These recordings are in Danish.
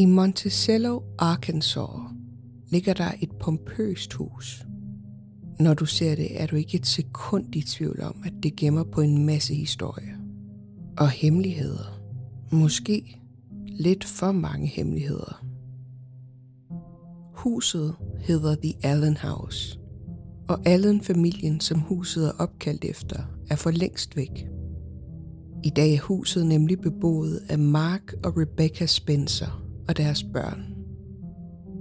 I Monticello, Arkansas, ligger der et pompøst hus. Når du ser det, er du ikke et sekund i tvivl om, at det gemmer på en masse historie. Og hemmeligheder. Måske lidt for mange hemmeligheder. Huset hedder The Allen House, og Allen-familien, som huset er opkaldt efter, er for længst væk. I dag er huset nemlig beboet af Mark og Rebecca Spencer og deres børn.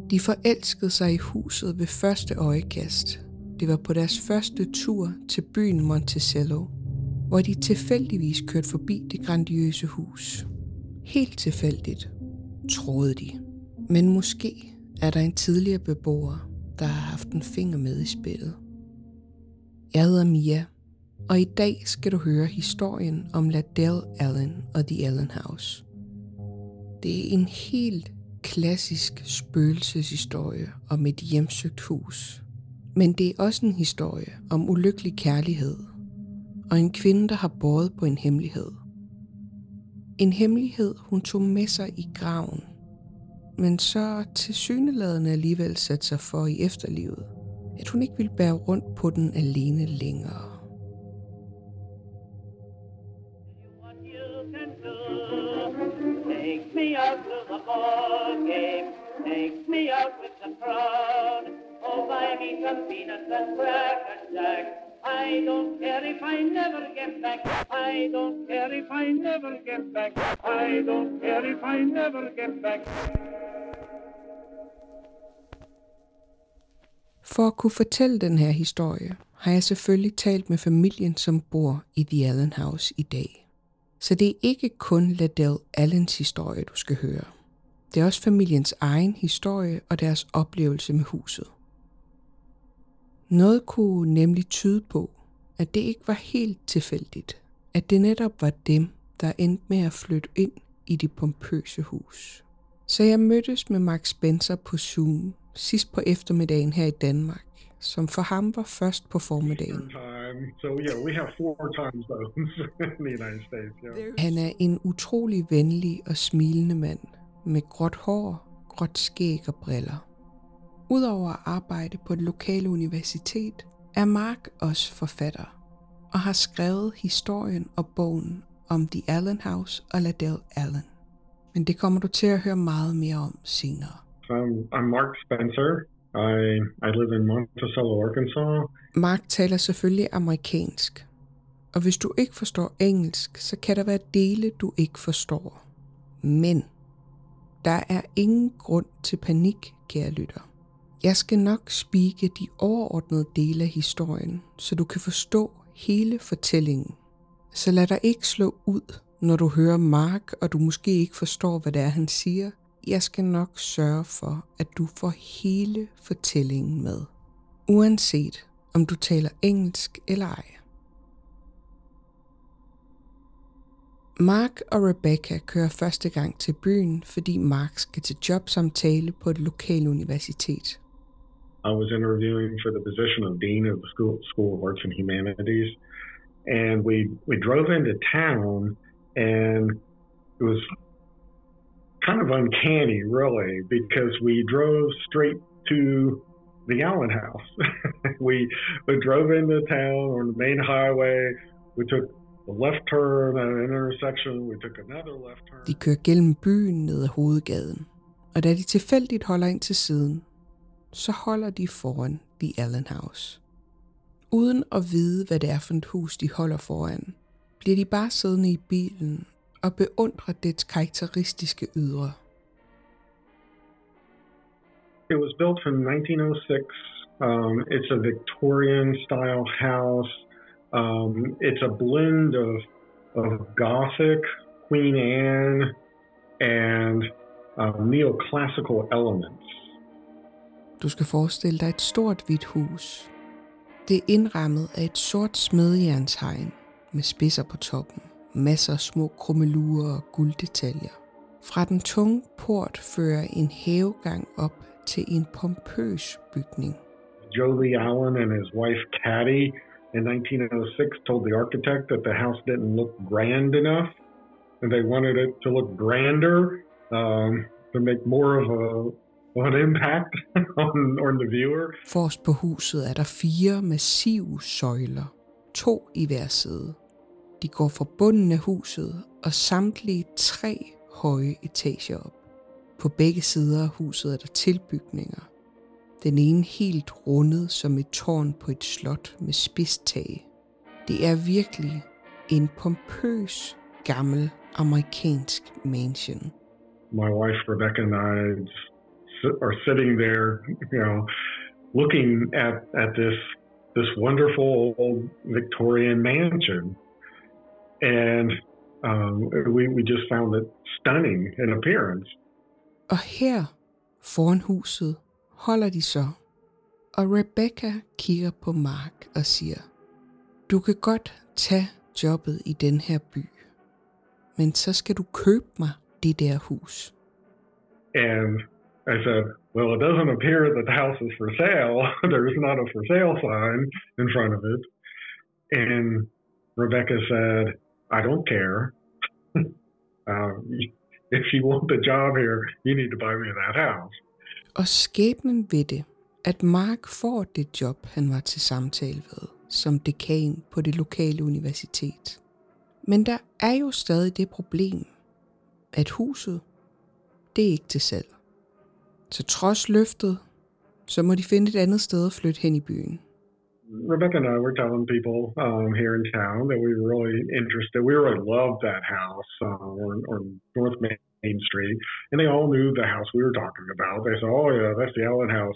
De forelskede sig i huset ved første øjekast. Det var på deres første tur til byen Monticello, hvor de tilfældigvis kørte forbi det grandiøse hus. Helt tilfældigt, troede de. Men måske er der en tidligere beboer, der har haft en finger med i spillet. Jeg hedder Mia, og i dag skal du høre historien om Ladell Allen og The Allen House. Det er en helt klassisk spøgelseshistorie om et hjemsøgt hus. Men det er også en historie om ulykkelig kærlighed og en kvinde, der har båret på en hemmelighed. En hemmelighed, hun tog med sig i graven, men så til syneladende alligevel satte sig for i efterlivet, at hun ikke ville bære rundt på den alene længere. Crowd. Oh, buy me some peanuts and cracker jack. I don't care if I never get back. I don't care if I never get back. I don't care if I never get back. For at kunne fortælle den her historie, har jeg selvfølgelig talt med familien, som bor i The Allen House i dag. Så det er ikke kun Ladell Allens historie, du skal høre. Det er også familiens egen historie og deres oplevelse med huset. Noget kunne nemlig tyde på, at det ikke var helt tilfældigt, at det netop var dem, der endte med at flytte ind i det pompøse hus. Så jeg mødtes med Mark Spencer på Zoom sidst på eftermiddagen her i Danmark, som for ham var først på formiddagen. Han er en utrolig venlig og smilende mand med gråt hår, gråt skæg og briller. Udover at arbejde på et lokale universitet, er Mark også forfatter og har skrevet historien og bogen om The Allen House og Ladell Allen. Men det kommer du til at høre meget mere om senere. Um, I'm Mark Spencer. I, I live in Monticello, Arkansas. Mark taler selvfølgelig amerikansk, og hvis du ikke forstår engelsk, så kan der være dele, du ikke forstår. Men der er ingen grund til panik, kære lytter. Jeg skal nok spike de overordnede dele af historien, så du kan forstå hele fortællingen. Så lad dig ikke slå ud, når du hører Mark, og du måske ikke forstår, hvad det er, han siger – jeg skal nok sørge for, at du får hele fortællingen med. Uanset om du taler engelsk eller ej. Mark og Rebecca kører første gang til byen, fordi Mark skal til jobsamtale på et universitet. I was interviewing for the position of Dean of the School, School of Arts and Humanities. And we, we drove into town and it was kind of uncanny, really, because we drove straight to the Allen house. we we drove into town on the main highway. We took left turn at an intersection. We took another left turn. De kører gennem byen ned ad hovedgaden, og da de tilfældigt holder ind til siden, så holder de foran The Allen House. Uden at vide, hvad det er for et hus, de holder foran, bliver de bare siddende i bilen og beundre dets karakteristiske ydre. It was built in 1906. Um, it's a Victorian style house. Um, it's a blend of, of Gothic, Queen Anne, and uh, neoclassical elements. Du skal forestille dig et stort hvidt hus. Det er indrammet af et sort smedjernshegn med spidser på toppen masser af små krummelurer og gulddetaljer. Fra den tunge port fører en havegang op til en pompøs bygning. Jolie Allen and his wife Caddy in 1906 told the architect that the house didn't look grand enough and they wanted it to look grander. Um, to make more of a of an impact on, on the viewer. Forrest på huset er der fire massive søjler, to i hver side. De går fra bunden af huset og samtlige tre høje etager op. På begge sider af huset er der tilbygninger. Den ene helt rundet som et tårn på et slot med spidstage. Det er virkelig en pompøs, gammel amerikansk mansion. My wife Rebecca and I are sitting there, you know, looking at at this this wonderful old Victorian mansion, and um, we we just found it stunning in appearance. Og her foran huset holder de så, og Rebecca kigger på Mark og siger, du kan godt tage jobbet i den her by, men så skal du købe mig det der hus. And I said, well, it doesn't appear that the house is for sale. There's not a for sale sign in front of it. And Rebecca said, I don't care. uh, if you want the job here, you need to buy me that house. Og skæbnen ved det, at Mark får det job, han var til samtale ved, som dekan på det lokale universitet. Men der er jo stadig det problem, at huset, det er ikke til salg. Så trods løftet, så må de finde et andet sted at flytte hen i byen. Rebecca and I were telling people um, here in town that we were really interested. We really loved that house uh, on, on North Main Street, and they all knew the house we were talking about. They said, "Oh yeah, that's the Allen house,"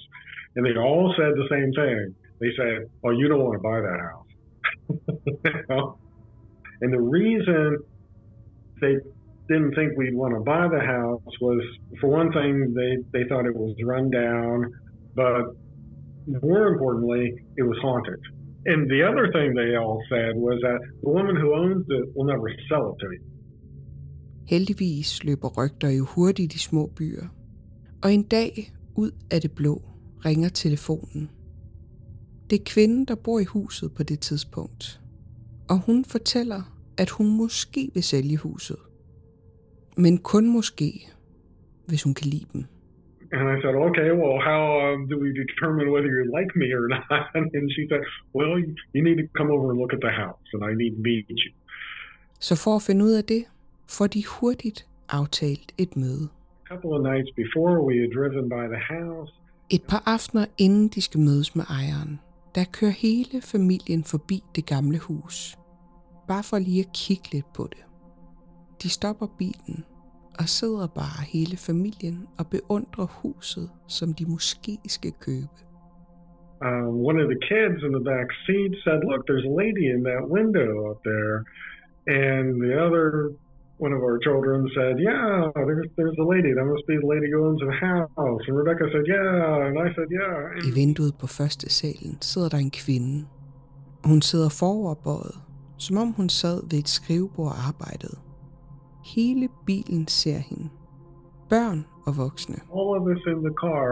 and they all said the same thing. They said, "Oh, you don't want to buy that house." and the reason they didn't think we'd want to buy the house was, for one thing, they they thought it was run down, but more importantly, it was haunted. And the other thing they all said was that the woman who owns it will never sell it to you. Heldigvis løber rygter jo hurtigt i små byer. Og en dag, ud af det blå, ringer telefonen. Det er kvinden, der bor i huset på det tidspunkt. Og hun fortæller, at hun måske vil sælge huset. Men kun måske, hvis hun kan lide dem. And I said, okay, well, how um, do we determine whether you like me or not? And she said, well, you need to come over and look at the house, and I need to meet you. Så for at finde ud af det, får de hurtigt aftalt et møde. Et par aftener inden de skal mødes med ejeren, der kører hele familien forbi det gamle hus. Bare for lige at kigge lidt på det. De stopper bilen og sidder bare hele familien og beundrer huset, som de måske skal købe. um, one of the kids in the back seat said, "Look, there's a lady in that window up there," and the other one of our children said, "Yeah, there's there's a lady. That must be the lady who owns the house." And Rebecca said, "Yeah," and I said, "Yeah." And I vinduet på første salen sidder der en kvinde. Hun sidder foroverbøjet, som om hun sad ved et skrivebord og arbejdede. Hele bilen ser hende. Børn og voksne. all of us in the car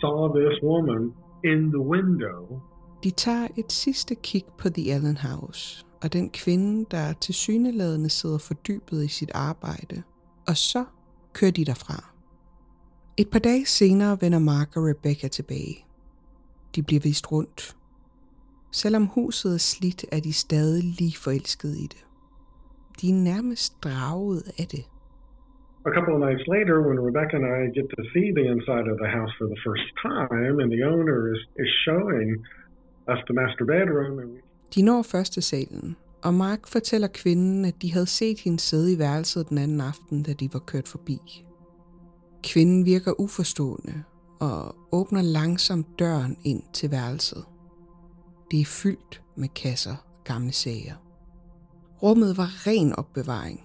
saw this woman in the window De tager et sidste kig på The Allen House, og den kvinde, der til syneladende sidder fordybet i sit arbejde. Og så kører de derfra. Et par dage senere vender Mark og Rebecca tilbage. De bliver vist rundt. Selvom huset er slidt, er de stadig lige forelskede i det. De er nærmest draget af det. a couple of nights later, when Rebecca and I get to see the inside of the house for the first time, and the owner is, is showing us the master bedroom, and we de når første salen, og Mark fortæller kvinden, at de havde set hende sidde i værelset den anden aften, da de var kørt forbi. Kvinden virker uforstående og åbner langsomt døren ind til værelset. Det er fyldt med kasser og gamle sager. Rummet var ren opbevaring.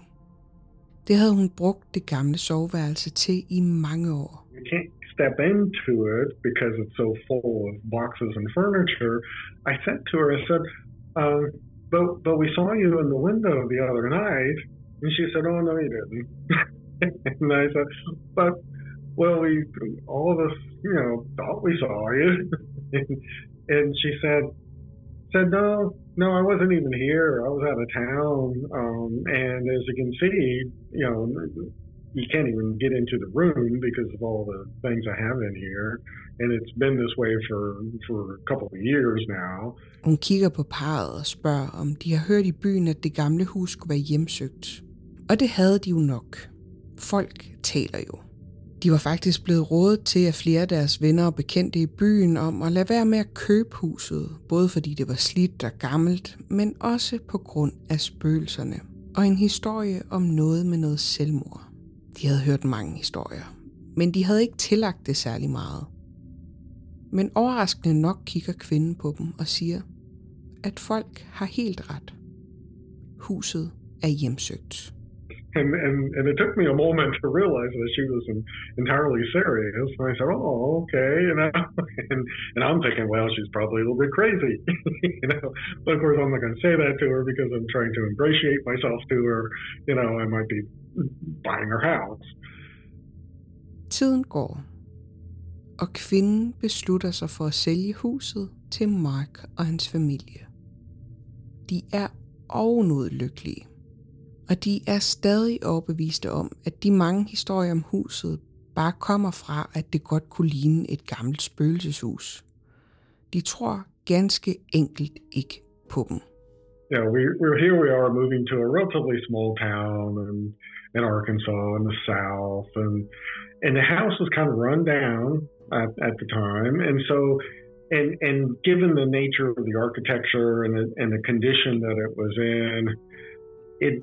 Det havde hun brugt det gamle soveværelse til i mange år. you can't step into it because it's so full of boxes and furniture. I said to her, I said, um, but but we saw you in the window the other night, and she said, oh no, you didn't. and I said, but well, we all of us, you know, thought we saw you, and, and she said, said no, no, I wasn't even here. I was out of town, um, and as you can see, you know, you can't even get into the room because of all the things I have in here. And it's been this way for, for a couple of years now. Hun kigger på parret og spørger, om de har hørt i byen, at det gamle hus skulle være hjemsøgt. Og det havde de jo nok. Folk taler jo. De var faktisk blevet rådet til af flere af deres venner og bekendte i byen om at lade være med at købe huset, både fordi det var slidt og gammelt, men også på grund af spøgelserne og en historie om noget med noget selvmord. De havde hørt mange historier, men de havde ikke tillagt det særlig meget. Men overraskende nok kigger kvinden på dem og siger, at folk har helt ret. Huset er hjemsøgt. And, and, and it took me a moment to realize that she was entirely serious. And I said, oh, okay. You know, and, and I'm thinking, well, she's probably a little bit crazy. you know, but of course I'm not going to say that to her because I'm trying to ingratiate myself to her. You know, I might be buying her house. Tiden går, og kvinden beslutter sig for at sælge huset til Mark og hans familie. De er ovenud lykkelige. Og de er stadig overbeviste om, at de mange historier om huset bare kommer fra, at det godt kunne ligne et gammelt spøgelseshus. De tror ganske enkelt ikke på dem. Yeah, we, we're here we are moving to a relatively small town in, in Arkansas in the south and and the house was kind of run down at, at the time and so and and given the nature of the architecture and the, and the condition that it was in it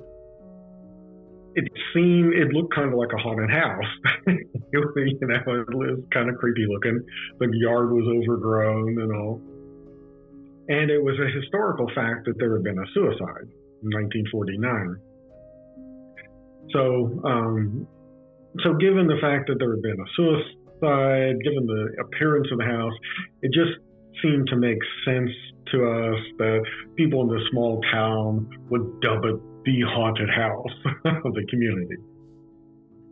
it seemed it looked kind of like a haunted house. you know, it was kind of creepy looking. The yard was overgrown and all. And it was a historical fact that there had been a suicide in 1949. So, um, so given the fact that there had been a suicide, given the appearance of the house, it just seemed to make sense to us that people in this small town would dub it the haunted house of the community.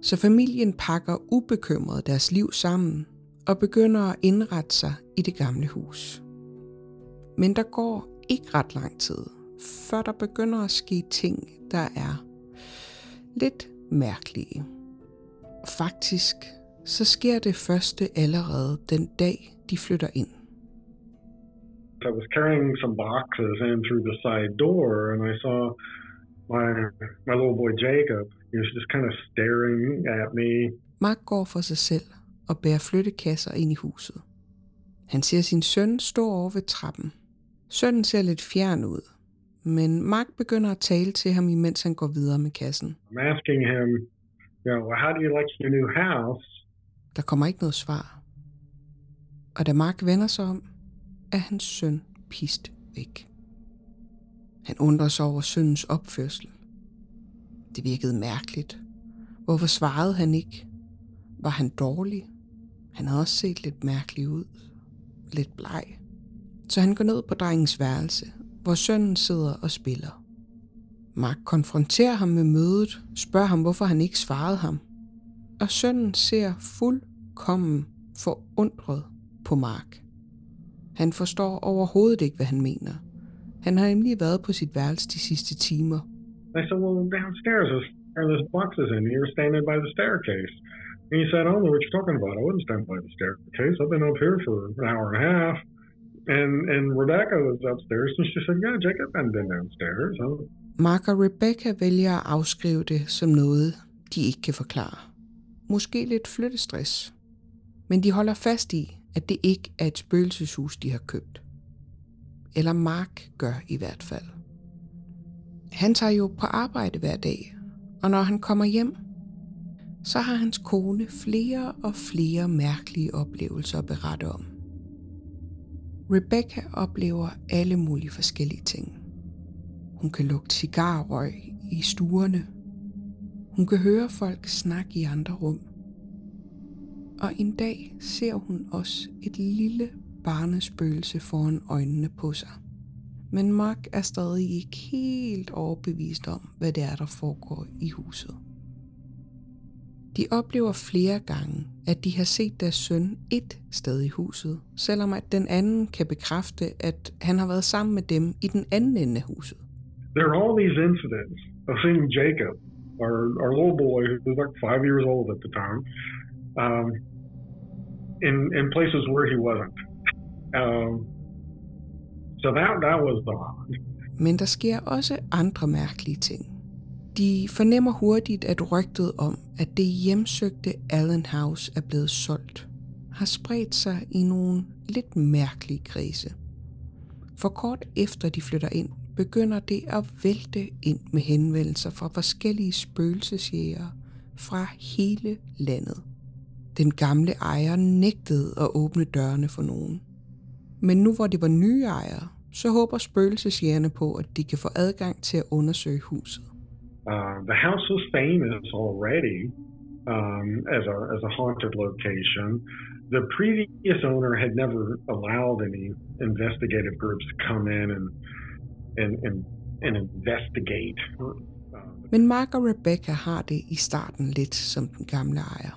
Så familien pakker ubekymret deres liv sammen og begynder at indrette sig i det gamle hus. Men der går ikke ret lang tid, før der begynder at ske ting, der er lidt mærkelige. Faktisk så sker det første allerede den dag, de flytter ind. I was carrying some boxes in through the side door, and I saw my my little boy Jacob. He was just kind of staring at me. Mark går for sig selv og bærer flyttekasser ind i huset. Han ser sin søn stå over ved trappen. Sønnen ser lidt fjern ud, men Mark begynder at tale til ham, imens han går videre med kassen. I'm asking him, you know, how do you like your new house? Der kommer ikke noget svar. Og da Mark vender sig om, er hans søn pist væk. Han undrer sig over søndens opførsel. Det virkede mærkeligt. Hvorfor svarede han ikke? Var han dårlig? Han havde også set lidt mærkelig ud. Lidt bleg. Så han går ned på drengens værelse, hvor sønnen sidder og spiller. Mark konfronterer ham med mødet, spørger ham, hvorfor han ikke svarede ham. Og sønnen ser fuldkommen forundret på Mark. Han forstår overhovedet ikke, hvad han mener. Han har nemlig været på sit værelse de sidste timer. I said, well, downstairs, are there's boxes in here standing by the staircase. And he said, I don't know what you're talking about. I wouldn't stand by the staircase. I've been up here for an hour and a half. And and Rebecca was upstairs, and she said, yeah, Jacob hadn't been downstairs. Huh? Mark og Rebecca vælger at afskrive det som noget, de ikke kan forklare. Måske lidt flyttestress. Men de holder fast i, at det ikke er et spøgelseshus, de har købt. Eller Mark gør i hvert fald. Han tager jo på arbejde hver dag, og når han kommer hjem, så har hans kone flere og flere mærkelige oplevelser at berette om. Rebecca oplever alle mulige forskellige ting. Hun kan lugte cigarrøg i stuerne. Hun kan høre folk snakke i andre rum. Og en dag ser hun også et lille barnespøgelse foran øjnene på sig. Men Mark er stadig ikke helt overbevist om, hvad det er, der foregår i huset. De oplever flere gange, at de har set deres søn et sted i huset, selvom at den anden kan bekræfte, at han har været sammen med dem i den anden ende af huset. There are all these incidents of seeing Jacob our our little boy who was like five years old at the time, um, in in places where he wasn't. Um, so that that was odd. Men der sker også andre mærkelige ting. De fornemmer hurtigt, at rygtet om, at det hjemsøgte Allen House er blevet solgt, har spredt sig i nogle lidt mærkelige kredse. For kort efter de flytter ind, begynder det at vælte ind med henvendelser fra forskellige spøgelsesjæger fra hele landet. Den gamle ejer nægtede at åbne dørene for nogen. Men nu hvor det var nye ejere, så håber spøgelsesjægerne på, at de kan få adgang til at undersøge huset. Uh, the house was famous already um, as a as a haunted location. The previous owner had never allowed any investigative groups to come in and and and, and investigate. Uh, Men Mark og Rebecca har det i starten lidt som den gamle ejer.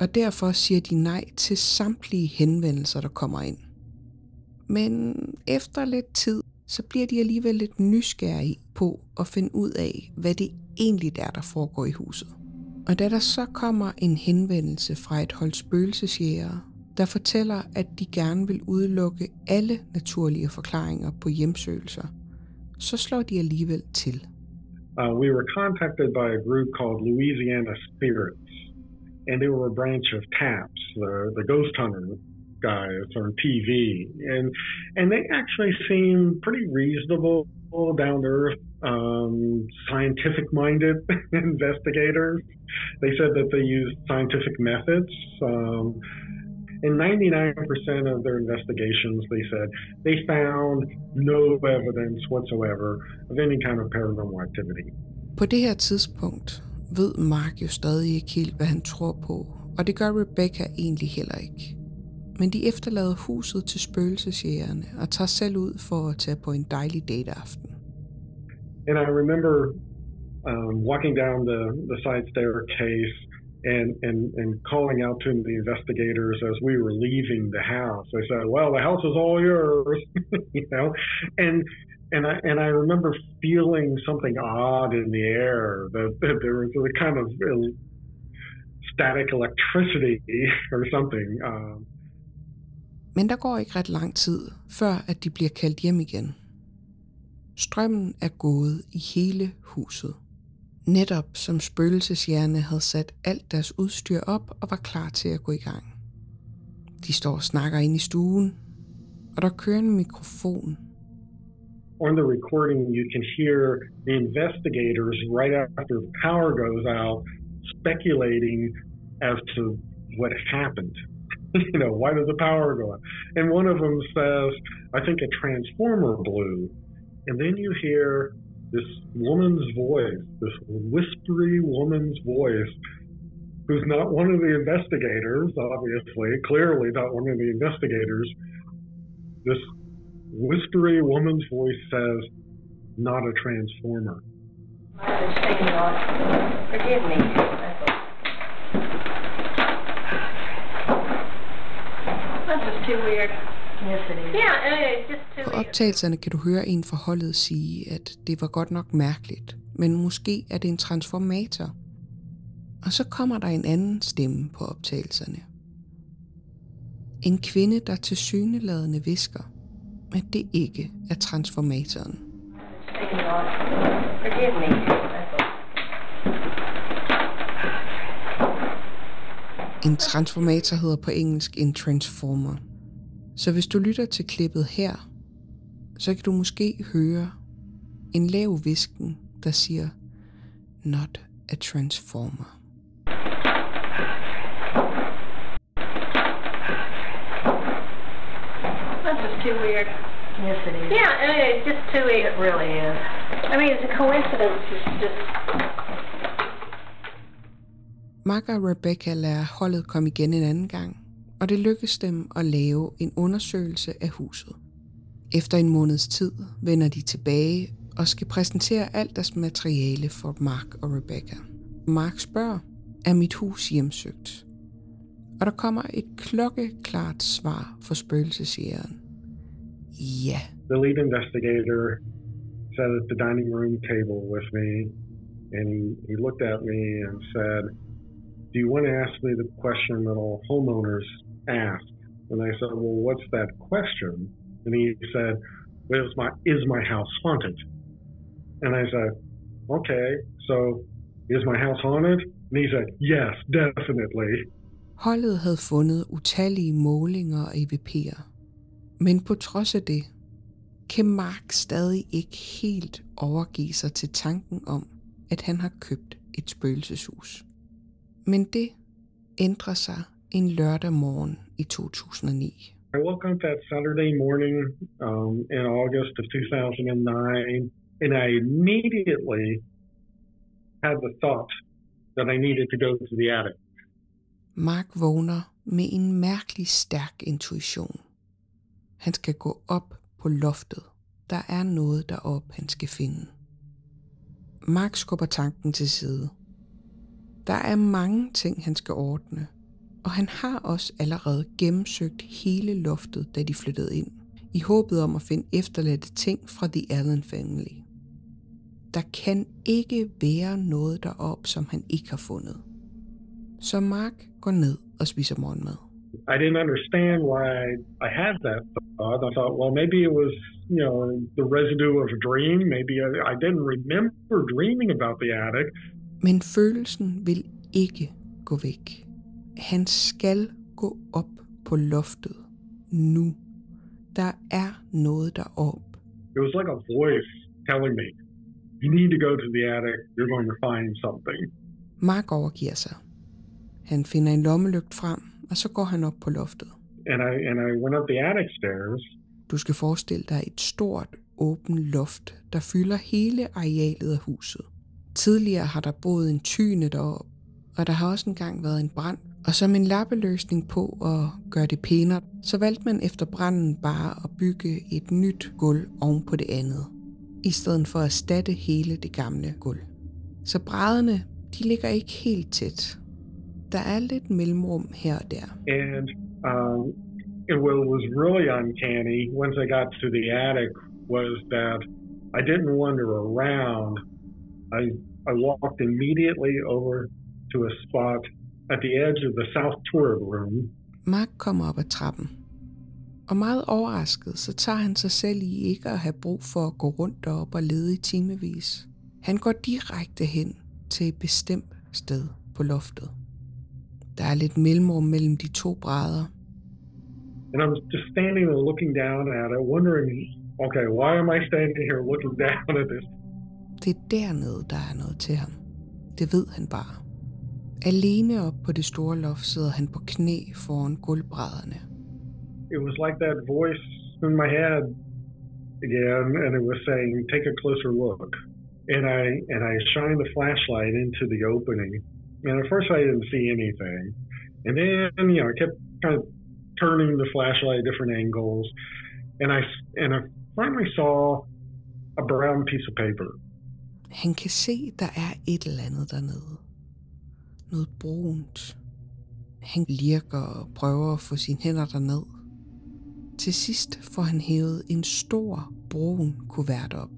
Og derfor siger de nej til samtlige henvendelser, der kommer ind. Men efter lidt tid, så bliver de alligevel lidt nysgerrige på at finde ud af, hvad det egentlig er, der foregår i huset. Og da der så kommer en henvendelse fra et hold spøgelsesjægere, der fortæller, at de gerne vil udelukke alle naturlige forklaringer på hjemsøgelser, så slår de alligevel til. Uh, we were contacted by a group called Louisiana Spirits, and they were a branch of TAPS, the, the ghost hunter guys on TV, and and they actually seem pretty reasonable, down to earth, um, scientific minded investigators. They said that they used scientific methods. Um, in 99% of their investigations, they said they found no evidence whatsoever of any kind of paranormal activity. På det her tidspunkt ved Mark jo stadig ikke helt, hvad han tror på, og det gør Rebecca egentlig heller ikke. Men de efterlader huset til spøgelsesjægerne og tager selv ud for at tage på en dejlig dateaften. And I remember um, walking down the, the side staircase and, and, and calling out to the investigators as we were leaving the house. They said, "Well, the house is all yours," you know, and and I and I remember feeling something odd in the air that, that there was a kind of static electricity or something. Um, Men der går ikke ret lang tid, før at de bliver kaldt hjem igen. Strømmen er gået i hele huset. Netop som spøgelseshjerne havde sat alt deres udstyr op og var klar til at gå i gang. De står og snakker ind i stuen, og der kører en mikrofon. on the recording, you can hear the investigators right after the power goes out speculating as to what happened. you know, why did the power go out? And one of them says, I think a transformer blew. And then you hear this woman's voice, this whispery woman's voice, who's not one of the investigators, obviously, clearly not one of the investigators. This whispery woman's voice says, not a transformer. My understanding on Forgive me. På weird. optagelserne kan du høre en fra holdet sige, at det var godt nok mærkeligt, men måske er det en transformator. Og så kommer der en anden stemme på optagelserne. En kvinde, der til syneladende visker, at det ikke er transformatoren. En transformator hedder på engelsk en transformer. Så hvis du lytter til klippet her, så kan du måske høre en lav visken, der siger, not a transformer. That's just too weird. Yes, it is. Yeah, it's just too weird. It really is. I mean, it's a coincidence. It's just. Mark og Rebecca lader holdet komme igen en anden gang, og det lykkes dem at lave en undersøgelse af huset. Efter en måneds tid vender de tilbage og skal præsentere alt deres materiale for Mark og Rebecca. Mark spørger, er mit hus hjemsøgt? Og der kommer et klokkeklart svar fra spøgelsesjægeren. Ja, The lead investigator sat at the dining room table with me And he, he looked at me and said, Do you want to ask me the question that all homeowners asked. And I said, Well, what's that question? And he said, well, is, my, is my house haunted? And I said, Okay, so is my house haunted? And he said, Yes, definitely. Holdet havde fundet utallige målinger og EVP'er. Men på trods af det, kan Mark stadig ikke helt overgive sig til tanken om, at han har købt et spøgelseshus. Men det ændrer sig en lørdag morgen i 2009. I woke up that Saturday morning um, in August of 2009, and I immediately had the thought that I needed to go to the attic. Mark vågner med en mærkelig stærk intuition. Han skal gå op på loftet. Der er noget deroppe, han skal finde. Mark skubber tanken til side. Der er mange ting, han skal ordne, og han har også allerede gennemsøgt hele loftet, da de flyttede ind, i håbet om at finde efterladte ting fra The Allen Family. Der kan ikke være noget deroppe, som han ikke har fundet. Så Mark går ned og spiser morgenmad. I didn't understand why I had that thought. I thought, well, maybe it was, you know, the residue of a dream. Maybe I, I didn't remember dreaming about the attic. Men følelsen vil ikke gå væk. Han skal gå op på loftet nu. Der er noget deroppe. It was like a voice telling me, you need to go to the attic. You're going to find something. Mark overgiver sig. Han finder en lommelygt frem, og så går han op på loftet. And I and I went up the attic stairs. Du skal forestille dig et stort, åbent loft, der fylder hele arealet af huset. Tidligere har der boet en tyne derop, og der har også engang været en brand. Og som en lappeløsning på at gøre det pænere, så valgte man efter branden bare at bygge et nyt gulv oven på det andet, i stedet for at erstatte hele det gamle gulv. Så brædderne, de ligger ikke helt tæt, der er lidt mellemrum her og der. And um, it was really uncanny once I got to the attic was that I didn't wander around. I I walked immediately over to a spot at the edge of the south turret room. Mark kommer op ad trappen. Og meget overrasket, så tager han sig selv i ikke at have brug for at gå rundt derop og lede i timevis. Han går direkte hen til et bestemt sted på loftet. Der er lidt mellemrum mellem de to brædder. And I'm just standing there looking down at it, wondering, okay, why am I standing here looking down at this? Det er dernede, der er noget til ham. Det ved han bare. Alene op på det store loft sidder han på knæ foran gulvbrædderne. It was like that voice in my head again, and it was saying, take a closer look. And I and I shined the flashlight into the opening, and at first I didn't see anything. And then, you know, I kept kind of turning the flashlight at different angles. And I, and I finally saw a brown piece of paper. Han kan se, der er et eller andet dernede. Noget brunt. Han lirker og prøver at få sine hænder derned. Til sidst får han hævet en stor brun kuvert op.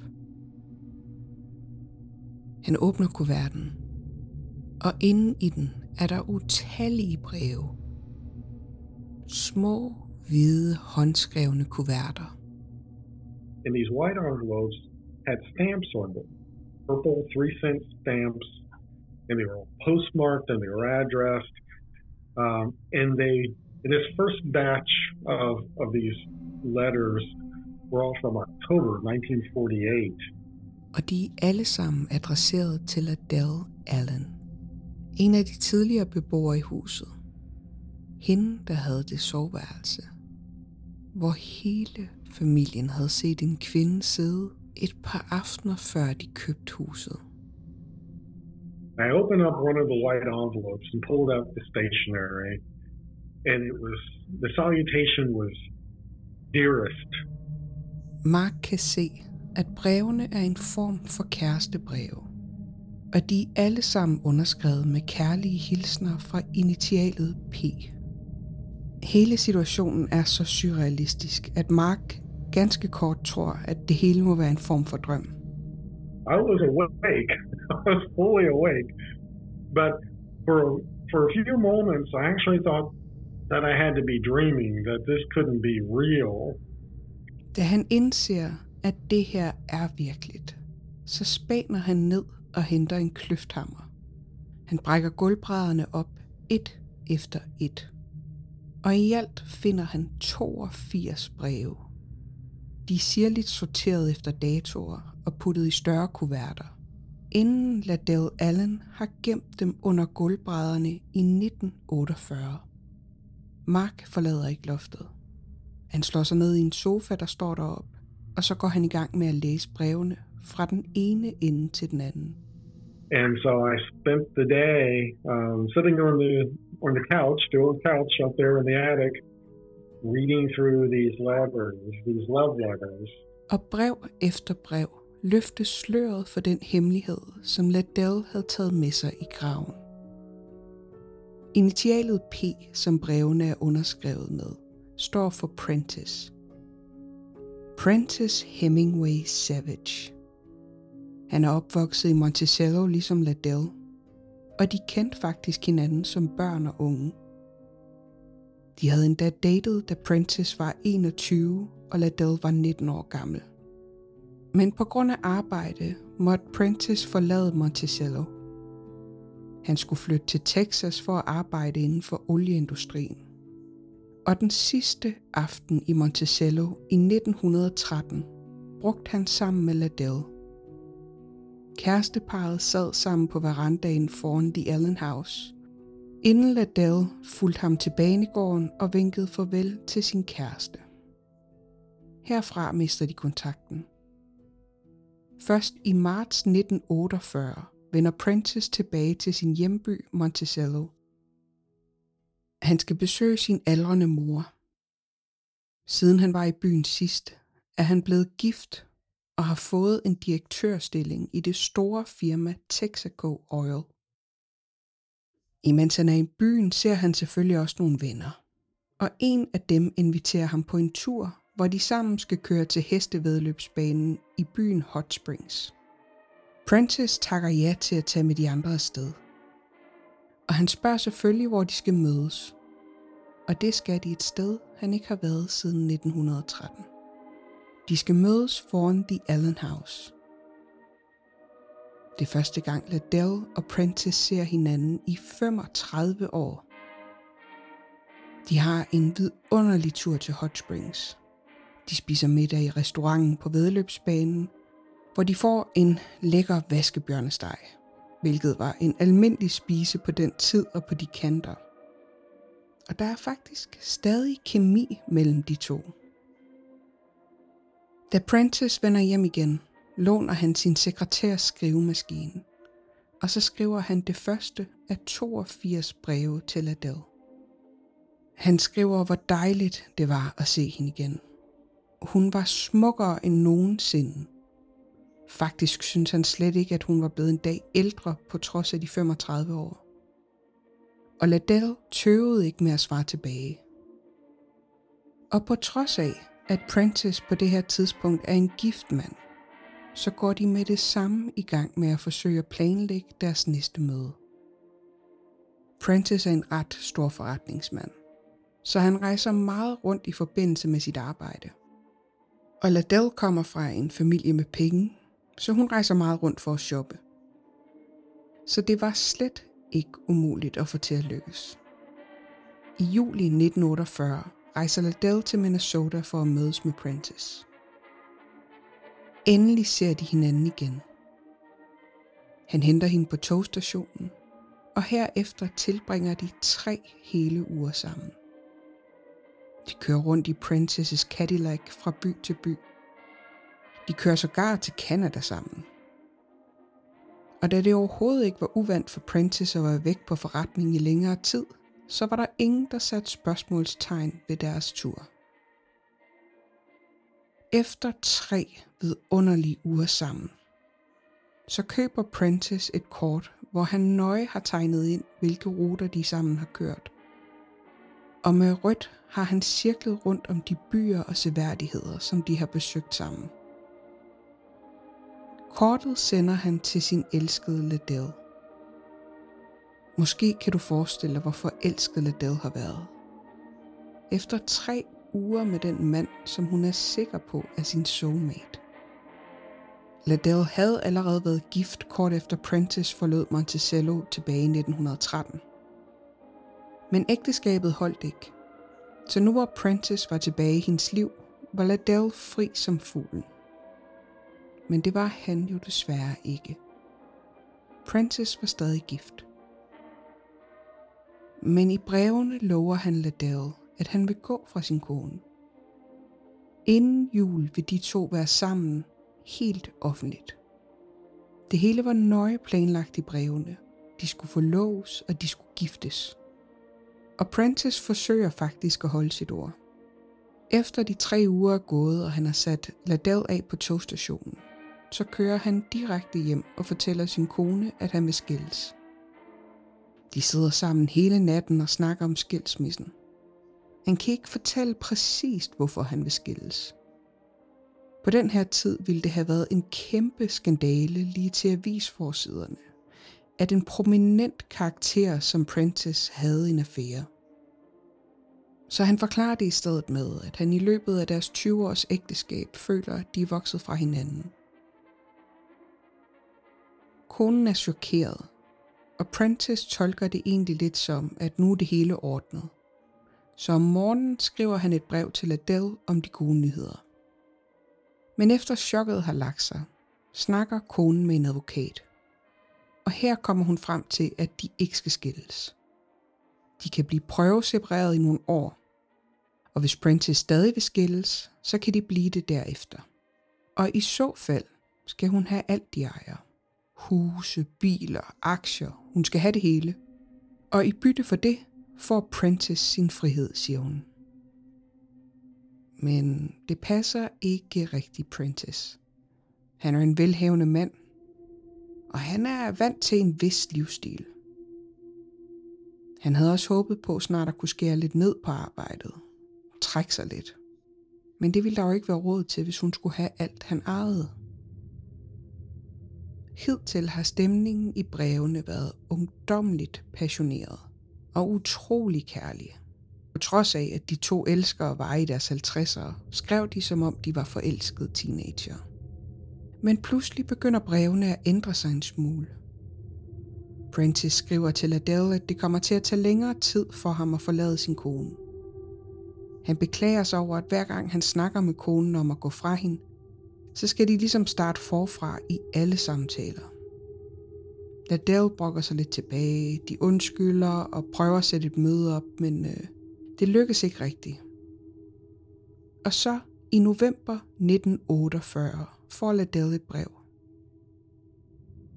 Han åbner kuverten og inde i den er der utallige breve. Små, hvide, håndskrevne kuverter. And these white envelopes had stamps on them, purple three cent stamps, and they were all postmarked and they were addressed. Um, and they, this first batch of, of these letters were all from October 1948. Og de er alle sammen adresseret til Adele Allen. En af de tidligere beboere i huset. Hende, der havde det soveværelse. Hvor hele familien havde set en kvinde sidde et par aftener før de købte huset. I opened up one of the white envelopes and pulled out the stationery, and it was the salutation was dearest. Mark kan se, at brevene er en form for kærestebreve og de er alle sammen underskrevet med kærlige hilsner fra initialet P. Hele situationen er så surrealistisk, at Mark ganske kort tror, at det hele må være en form for drøm. I was awake. I was fully awake. But for for a few moments, I actually thought that I had to be dreaming, that this couldn't be real. Da han indser, at det her er virkeligt, så spaner han ned og henter en kløfthammer. Han brækker gulvbrædderne op, et efter et. Og i alt finder han 82 breve. De er sirligt sorteret efter datoer og puttet i større kuverter. Inden Ladell Allen har gemt dem under gulvbrædderne i 1948. Mark forlader ikke loftet. Han slår sig ned i en sofa, der står derop, og så går han i gang med at læse brevene fra den ene ende til den anden. And so I spent the day um, sitting on the on the couch, the old couch up there in the attic, reading through these letters, these love letters. Og brev efter brev løfte sløret for den hemmelighed, som Liddell havde taget med sig i graven. Initialet P, som brevene er underskrevet med, står for Prentice. Prentice Hemingway Savage. Han er opvokset i Monticello ligesom Liddell, og de kendte faktisk hinanden som børn og unge. De havde endda datet, da Prentice var 21 og Liddell var 19 år gammel. Men på grund af arbejde måtte Prentice forlade Monticello. Han skulle flytte til Texas for at arbejde inden for olieindustrien. Og den sidste aften i Monticello i 1913 brugte han sammen med Ladell. Kæresteparet sad sammen på verandaen foran The Allen House, inden Ladell fulgte ham til banegården og vinkede farvel til sin kæreste. Herfra mister de kontakten. Først i marts 1948 vender Prentice tilbage til sin hjemby Monticello. Han skal besøge sin aldrende mor. Siden han var i byen sidst, er han blevet gift og har fået en direktørstilling i det store firma Texaco Oil. Imens han er i byen, ser han selvfølgelig også nogle venner. Og en af dem inviterer ham på en tur hvor de sammen skal køre til hestevedløbsbanen i byen Hot Springs. Prentice takker ja til at tage med de andre afsted. Og han spørger selvfølgelig, hvor de skal mødes. Og det skal de et sted, han ikke har været siden 1913. De skal mødes foran The Allen House. Det er første gang Liddell og Prentice ser hinanden i 35 år. De har en vidunderlig tur til Hot Springs – de spiser middag i restauranten på vedløbsbanen, hvor de får en lækker vaskebjørnesteg, hvilket var en almindelig spise på den tid og på de kanter. Og der er faktisk stadig kemi mellem de to. Da Prentice vender hjem igen, låner han sin sekretærs skrivemaskine, og så skriver han det første af 82 breve til Adele. Han skriver, hvor dejligt det var at se hende igen – hun var smukkere end nogensinde. Faktisk synes han slet ikke, at hun var blevet en dag ældre på trods af de 35 år. Og Ladell tøvede ikke med at svare tilbage. Og på trods af, at Prentice på det her tidspunkt er en gift mand, så går de med det samme i gang med at forsøge at planlægge deres næste møde. Prentice er en ret stor forretningsmand, så han rejser meget rundt i forbindelse med sit arbejde – og Ladell kommer fra en familie med penge, så hun rejser meget rundt for at shoppe. Så det var slet ikke umuligt at få til at lykkes. I juli 1948 rejser Ladell til Minnesota for at mødes med Prentice. Endelig ser de hinanden igen. Han henter hende på togstationen, og herefter tilbringer de tre hele uger sammen. De kører rundt i Princesses Cadillac fra by til by. De kører sågar til Canada sammen. Og da det overhovedet ikke var uvandt for Prentice at være væk på forretning i længere tid, så var der ingen, der satte spørgsmålstegn ved deres tur. Efter tre vidunderlige uger sammen, så køber Prentice et kort, hvor han nøje har tegnet ind, hvilke ruter de sammen har kørt og med rødt har han cirklet rundt om de byer og seværdigheder, som de har besøgt sammen. Kortet sender han til sin elskede Liddell. Måske kan du forestille dig, hvor forelsket Liddell har været. Efter tre uger med den mand, som hun er sikker på er sin soulmate. Liddell havde allerede været gift kort efter Prentice forlod Monticello tilbage i 1913. Men ægteskabet holdt ikke. Så nu hvor Prentice var tilbage i hendes liv, var Liddell fri som fuglen. Men det var han jo desværre ikke. Prentice var stadig gift. Men i brevene lover han Liddell, at han vil gå fra sin kone. Inden jul vil de to være sammen helt offentligt. Det hele var nøje planlagt i brevene. De skulle forloves, og de skulle giftes. Og Prentice forsøger faktisk at holde sit ord. Efter de tre uger er gået, og han har sat Ladell af på togstationen, så kører han direkte hjem og fortæller sin kone, at han vil skilles. De sidder sammen hele natten og snakker om skilsmissen. Han kan ikke fortælle præcist, hvorfor han vil skilles. På den her tid ville det have været en kæmpe skandale lige til avisforsiderne, at en prominent karakter som Prentice havde en affære. Så han forklarer det i stedet med, at han i løbet af deres 20 års ægteskab føler, at de er vokset fra hinanden. Konen er chokeret, og Prentice tolker det egentlig lidt som, at nu er det hele ordnet. Så om morgenen skriver han et brev til Adele om de gode nyheder. Men efter chokket har lagt sig, snakker konen med en advokat. Og her kommer hun frem til, at de ikke skal skilles. De kan blive prøvesepareret i nogle år, og hvis Prentice stadig vil skilles, så kan de blive det derefter. Og i så fald skal hun have alt de ejer. Huse, biler, aktier. Hun skal have det hele. Og i bytte for det får Prentice sin frihed, siger hun. Men det passer ikke rigtig Prentice. Han er en velhavende mand, og han er vant til en vis livsstil. Han havde også håbet på snart at kunne skære lidt ned på arbejdet, trække sig lidt. Men det ville der jo ikke være råd til, hvis hun skulle have alt, han ejede. Hidtil har stemningen i brevene været ungdomligt passioneret og utrolig kærlig. På trods af, at de to elskere var i deres 50'ere, skrev de som om de var forelskede teenager. Men pludselig begynder brevene at ændre sig en smule. Prentice skriver til Adele, at det kommer til at tage længere tid for ham at forlade sin kone. Han beklager sig over, at hver gang han snakker med konen om at gå fra hende, så skal de ligesom starte forfra i alle samtaler. Adele brokker sig lidt tilbage, de undskylder og prøver at sætte et møde op, men øh, det lykkes ikke rigtigt. Og så i november 1948 får Liddell et brev.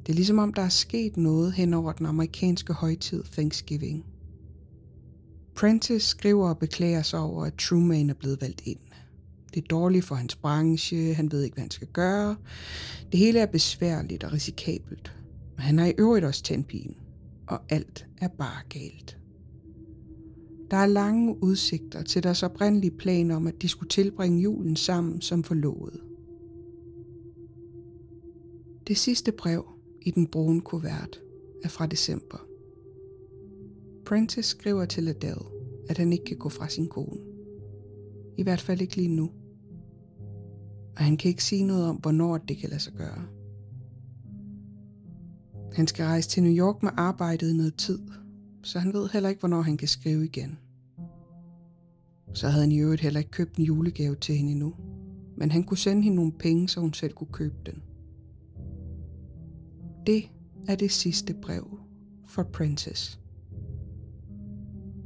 Det er ligesom om, der er sket noget hen over den amerikanske højtid Thanksgiving. Prentice skriver og beklager sig over, at Truman er blevet valgt ind. Det er dårligt for hans branche, han ved ikke, hvad han skal gøre. Det hele er besværligt og risikabelt. Men han har i øvrigt også tændt og alt er bare galt. Der er lange udsigter til deres oprindelige plan om, at de skulle tilbringe julen sammen som forlovet. Det sidste brev i den brune kuvert er fra december. Prentice skriver til Adele, at han ikke kan gå fra sin kone. I hvert fald ikke lige nu. Og han kan ikke sige noget om, hvornår det kan lade sig gøre. Han skal rejse til New York med arbejdet i noget tid, så han ved heller ikke, hvornår han kan skrive igen. Så havde han i øvrigt heller ikke købt en julegave til hende endnu, men han kunne sende hende nogle penge, så hun selv kunne købe den. Det er det sidste brev for Princess.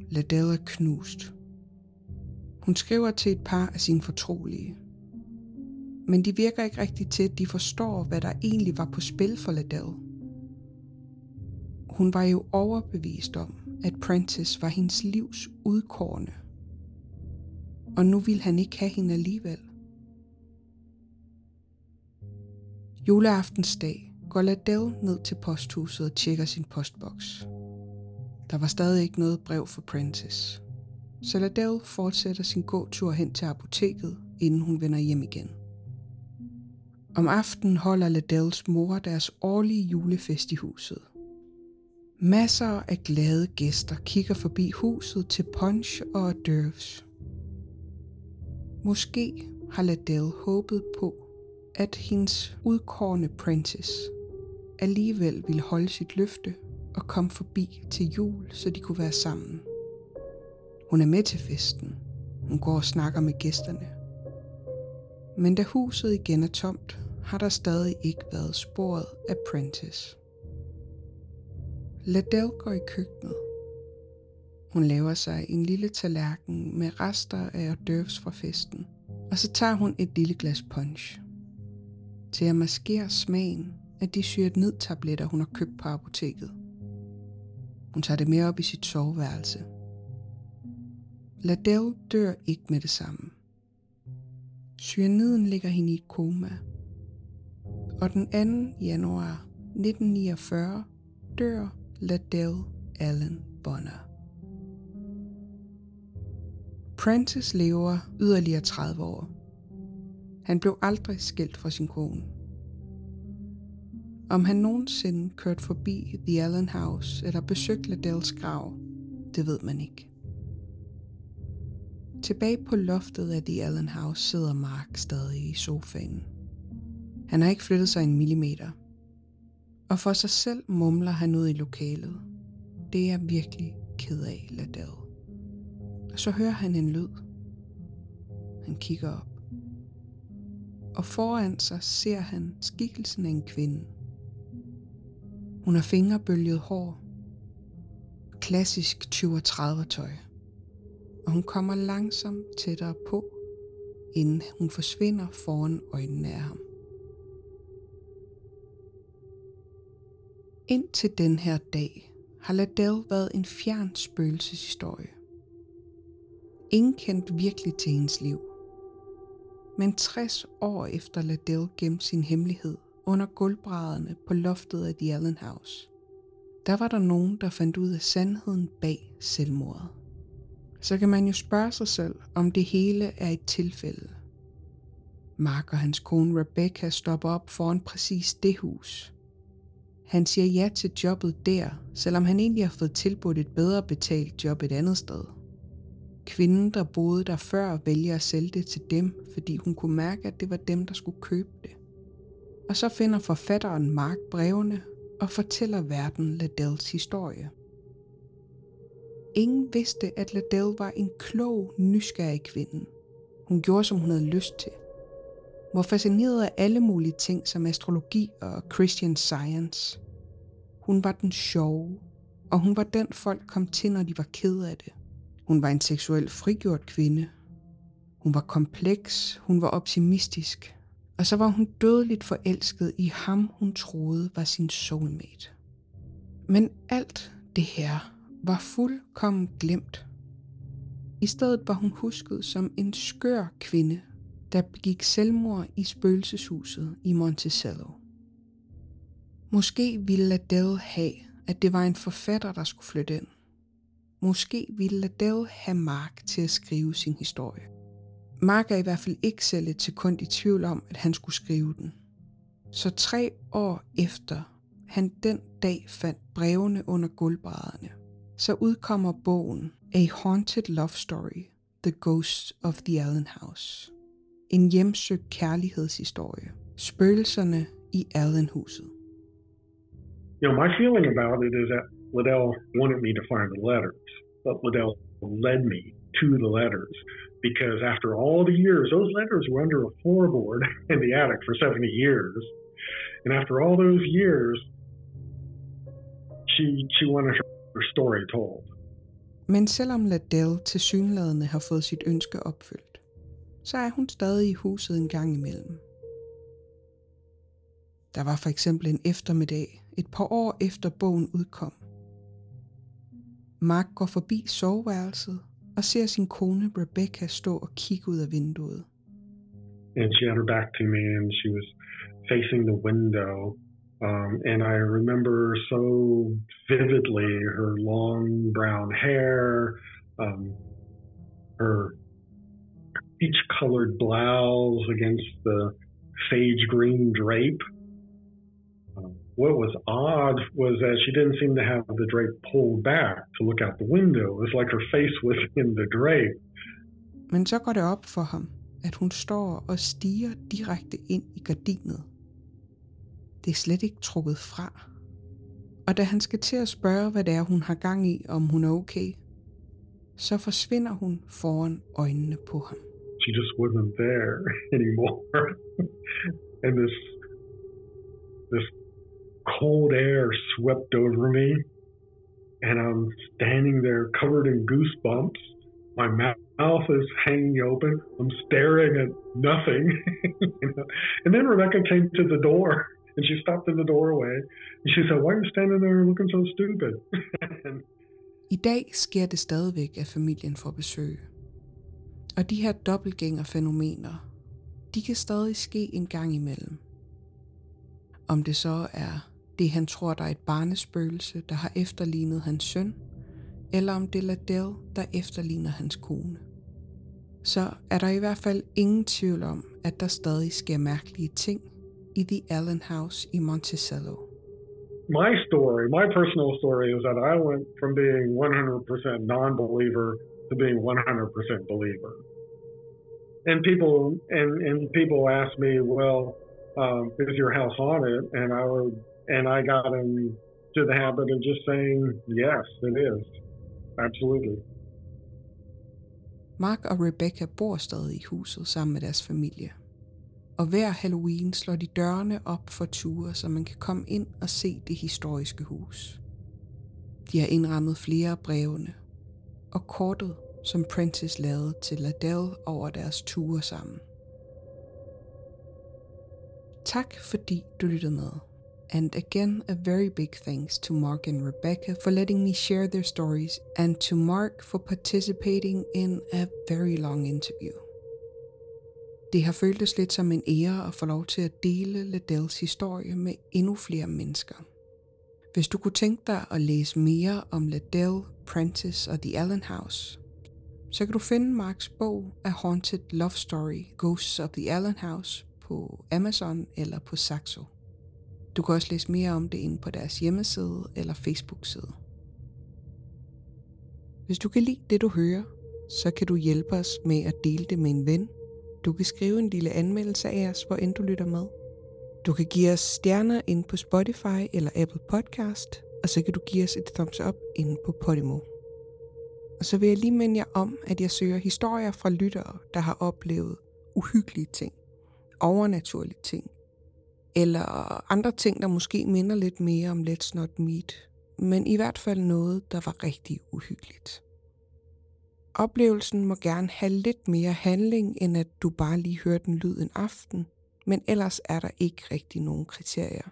Ladell er knust. Hun skriver til et par af sine fortrolige. Men de virker ikke rigtigt til, at de forstår, hvad der egentlig var på spil for Ladell. Hun var jo overbevist om, at Prentice var hendes livs udkårne. Og nu ville han ikke have hende alligevel. Juleaftensdag går Ladell ned til posthuset og tjekker sin postboks. Der var stadig ikke noget brev for Prentice. Så Ladell fortsætter sin gåtur hen til apoteket, inden hun vender hjem igen. Om aftenen holder Ladells mor deres årlige julefest i huset. Masser af glade gæster kigger forbi huset til punch og dørvs. Måske har Ladell håbet på, at hendes udkårende princess alligevel ville holde sit løfte og komme forbi til jul, så de kunne være sammen. Hun er med til festen. Hun går og snakker med gæsterne. Men da huset igen er tomt, har der stadig ikke været sporet af Prentice. Ladell går i køkkenet. Hun laver sig en lille tallerken med rester af døvs fra festen, og så tager hun et lille glas punch. Til at maskere smagen af de syret ned tabletter, hun har købt på apoteket. Hun tager det med op i sit soveværelse. Ladell dør ikke med det samme. Cyaniden ligger hende i et koma. Og den 2. januar 1949 dør Ladell Allen Bonner. Prentice lever yderligere 30 år. Han blev aldrig skilt fra sin kone. Om han nogensinde kørt forbi The Allen House eller besøgt Ladels grav, det ved man ikke. Tilbage på loftet af The Allen House sidder Mark stadig i sofaen. Han har ikke flyttet sig en millimeter. Og for sig selv mumler han ud i lokalet. Det er jeg virkelig ked af, Ladell. Og så hører han en lyd. Han kigger op. Og foran sig ser han skikkelsen af en kvinde. Hun har fingerbølget hår. Klassisk 20-30 tøj. Og hun kommer langsomt tættere på, inden hun forsvinder foran øjnene af ham. Indtil den her dag har Ladell været en fjern spøgelseshistorie. Ingen kendte virkelig til hendes liv. Men 60 år efter Ladell gemte sin hemmelighed under gulvbrædderne på loftet af The Allen House, der var der nogen, der fandt ud af sandheden bag selvmordet. Så kan man jo spørge sig selv, om det hele er et tilfælde. Mark og hans kone Rebecca stopper op foran præcis det hus. Han siger ja til jobbet der, selvom han egentlig har fået tilbudt et bedre betalt job et andet sted. Kvinden, der boede der før, vælger at sælge det til dem, fordi hun kunne mærke, at det var dem, der skulle købe det. Og så finder forfatteren Mark brevene og fortæller verden Ladells historie. Ingen vidste, at Ladell var en klog, nysgerrig kvinde. Hun gjorde, som hun havde lyst til. Hun Var fascineret af alle mulige ting som astrologi og Christian Science. Hun var den sjove, og hun var den folk kom til, når de var ked af det. Hun var en seksuel frigjort kvinde. Hun var kompleks, hun var optimistisk, og så var hun dødeligt forelsket i ham, hun troede var sin soulmate. Men alt det her var fuldkommen glemt. I stedet var hun husket som en skør kvinde, der begik selvmord i spøgelseshuset i Monticello. Måske ville Ladell have, at det var en forfatter, der skulle flytte ind. Måske ville Ladell have Mark til at skrive sin historie. Mark er i hvert fald ikke selv et sekund i tvivl om, at han skulle skrive den. Så tre år efter han den dag fandt brevene under gulvbrædderne, så udkommer bogen A Haunted Love Story, The Ghost of the Allen House. En hjemsøgt kærlighedshistorie. Spøgelserne i Allen-huset. You know, my feeling about it is that Liddell wanted me to find the letters, but Liddell led me to the letters because after all the years, those letters were under a floorboard in the attic for 70 years. And after all those years, she, she wanted her story told. Men selvom Ladell til synladende har fået sit ønske opfyldt, så er hun stadig i huset en gang imellem. Der var for eksempel en eftermiddag, et par år efter bogen udkom. Mark går forbi soveværelset og ser sin kone Rebecca stå og kigge ud af vinduet. And she had her back to me and she was facing the window. Um, and I remember so vividly her long brown hair, um, her peach colored blouse against the sage green drape. What was odd was that she didn't seem to have the drape pulled back to look out the window. It was like her face was in the drape. Men så går det op for ham, at hun står og stiger direkte ind i gardinet. Det er slet ikke trukket fra. Og da han skal til at spørge, hvad det er, hun har gang i, om hun er okay, så forsvinder hun foran øjnene på ham. She just wasn't there anymore. and this this cold air swept over me and I'm standing there covered in goosebumps. My mouth is hanging open. I'm staring at nothing. and then Rebecca came to the door and she stopped in the doorway and she said, Why are you standing there looking so stupid? I dag sker det stadigvæk, at familien får besøg. Og de her dobbeltgængerfænomener, de kan stadig ske en gang imellem. Om det så er det, han tror, der er et barnespøgelse, der har efterlignet hans søn, eller om det er Ladell, der efterligner hans kone. Så er der i hvert fald ingen tvivl om, at der stadig sker mærkelige ting i The Allen House i Monticello. My story, my personal story is that I went from being 100% non-believer to being 100% believer. And people and and people ask me, well, um, is your house haunted? And I would, and I got into the habit of just saying, yes, it is, absolutely. Mark og Rebecca bor stadig i huset sammen med deres familie. Og hver Halloween slår de dørene op for ture, så man kan komme ind og se det historiske hus. De har indrammet flere af brevene, og kortet, som Prentice lavede til Ladell over deres ture sammen. Tak fordi du lyttede med. And again, a very big thanks to Mark and Rebecca for letting me share their stories, and to Mark for participating in a very long interview. Det har føltes lidt som en ære at få lov til at dele Ladells historie med endnu flere mennesker. Hvis du kunne tænke dig at læse mere om Liddell, Prentice og The Allen House, så kan du finde Marks bog A Haunted Love Story Ghosts of the Allen House på Amazon eller på Saxo. Du kan også læse mere om det inde på deres hjemmeside eller Facebook-side. Hvis du kan lide det, du hører, så kan du hjælpe os med at dele det med en ven. Du kan skrive en lille anmeldelse af os, hvor end du lytter med. Du kan give os stjerner ind på Spotify eller Apple Podcast, og så kan du give os et thumbs up inde på Podimo. Og så vil jeg lige minde jer om, at jeg søger historier fra lyttere, der har oplevet uhyggelige ting, overnaturlige ting, eller andre ting, der måske minder lidt mere om Let's Not Meet, men i hvert fald noget, der var rigtig uhyggeligt. Oplevelsen må gerne have lidt mere handling, end at du bare lige hører den lyd en aften, men ellers er der ikke rigtig nogen kriterier.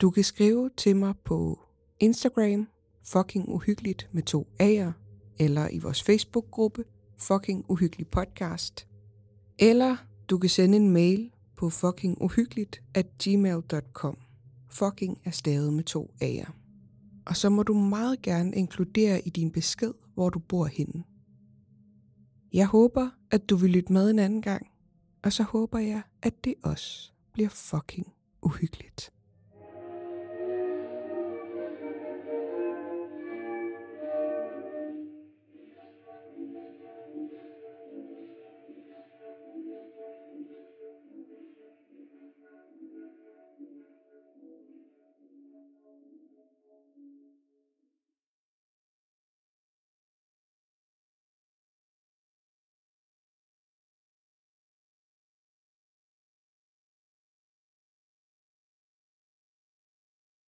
Du kan skrive til mig på Instagram, fucking uhyggeligt med to A'er, eller i vores Facebook-gruppe, fucking uhyggelig podcast, eller du kan sende en mail på fuckinguhyggeligt at gmail.com. Fucking er stavet med to A'er. Og så må du meget gerne inkludere i din besked, hvor du bor henne. Jeg håber, at du vil lytte med en anden gang, og så håber jeg, at det også bliver fucking uhyggeligt.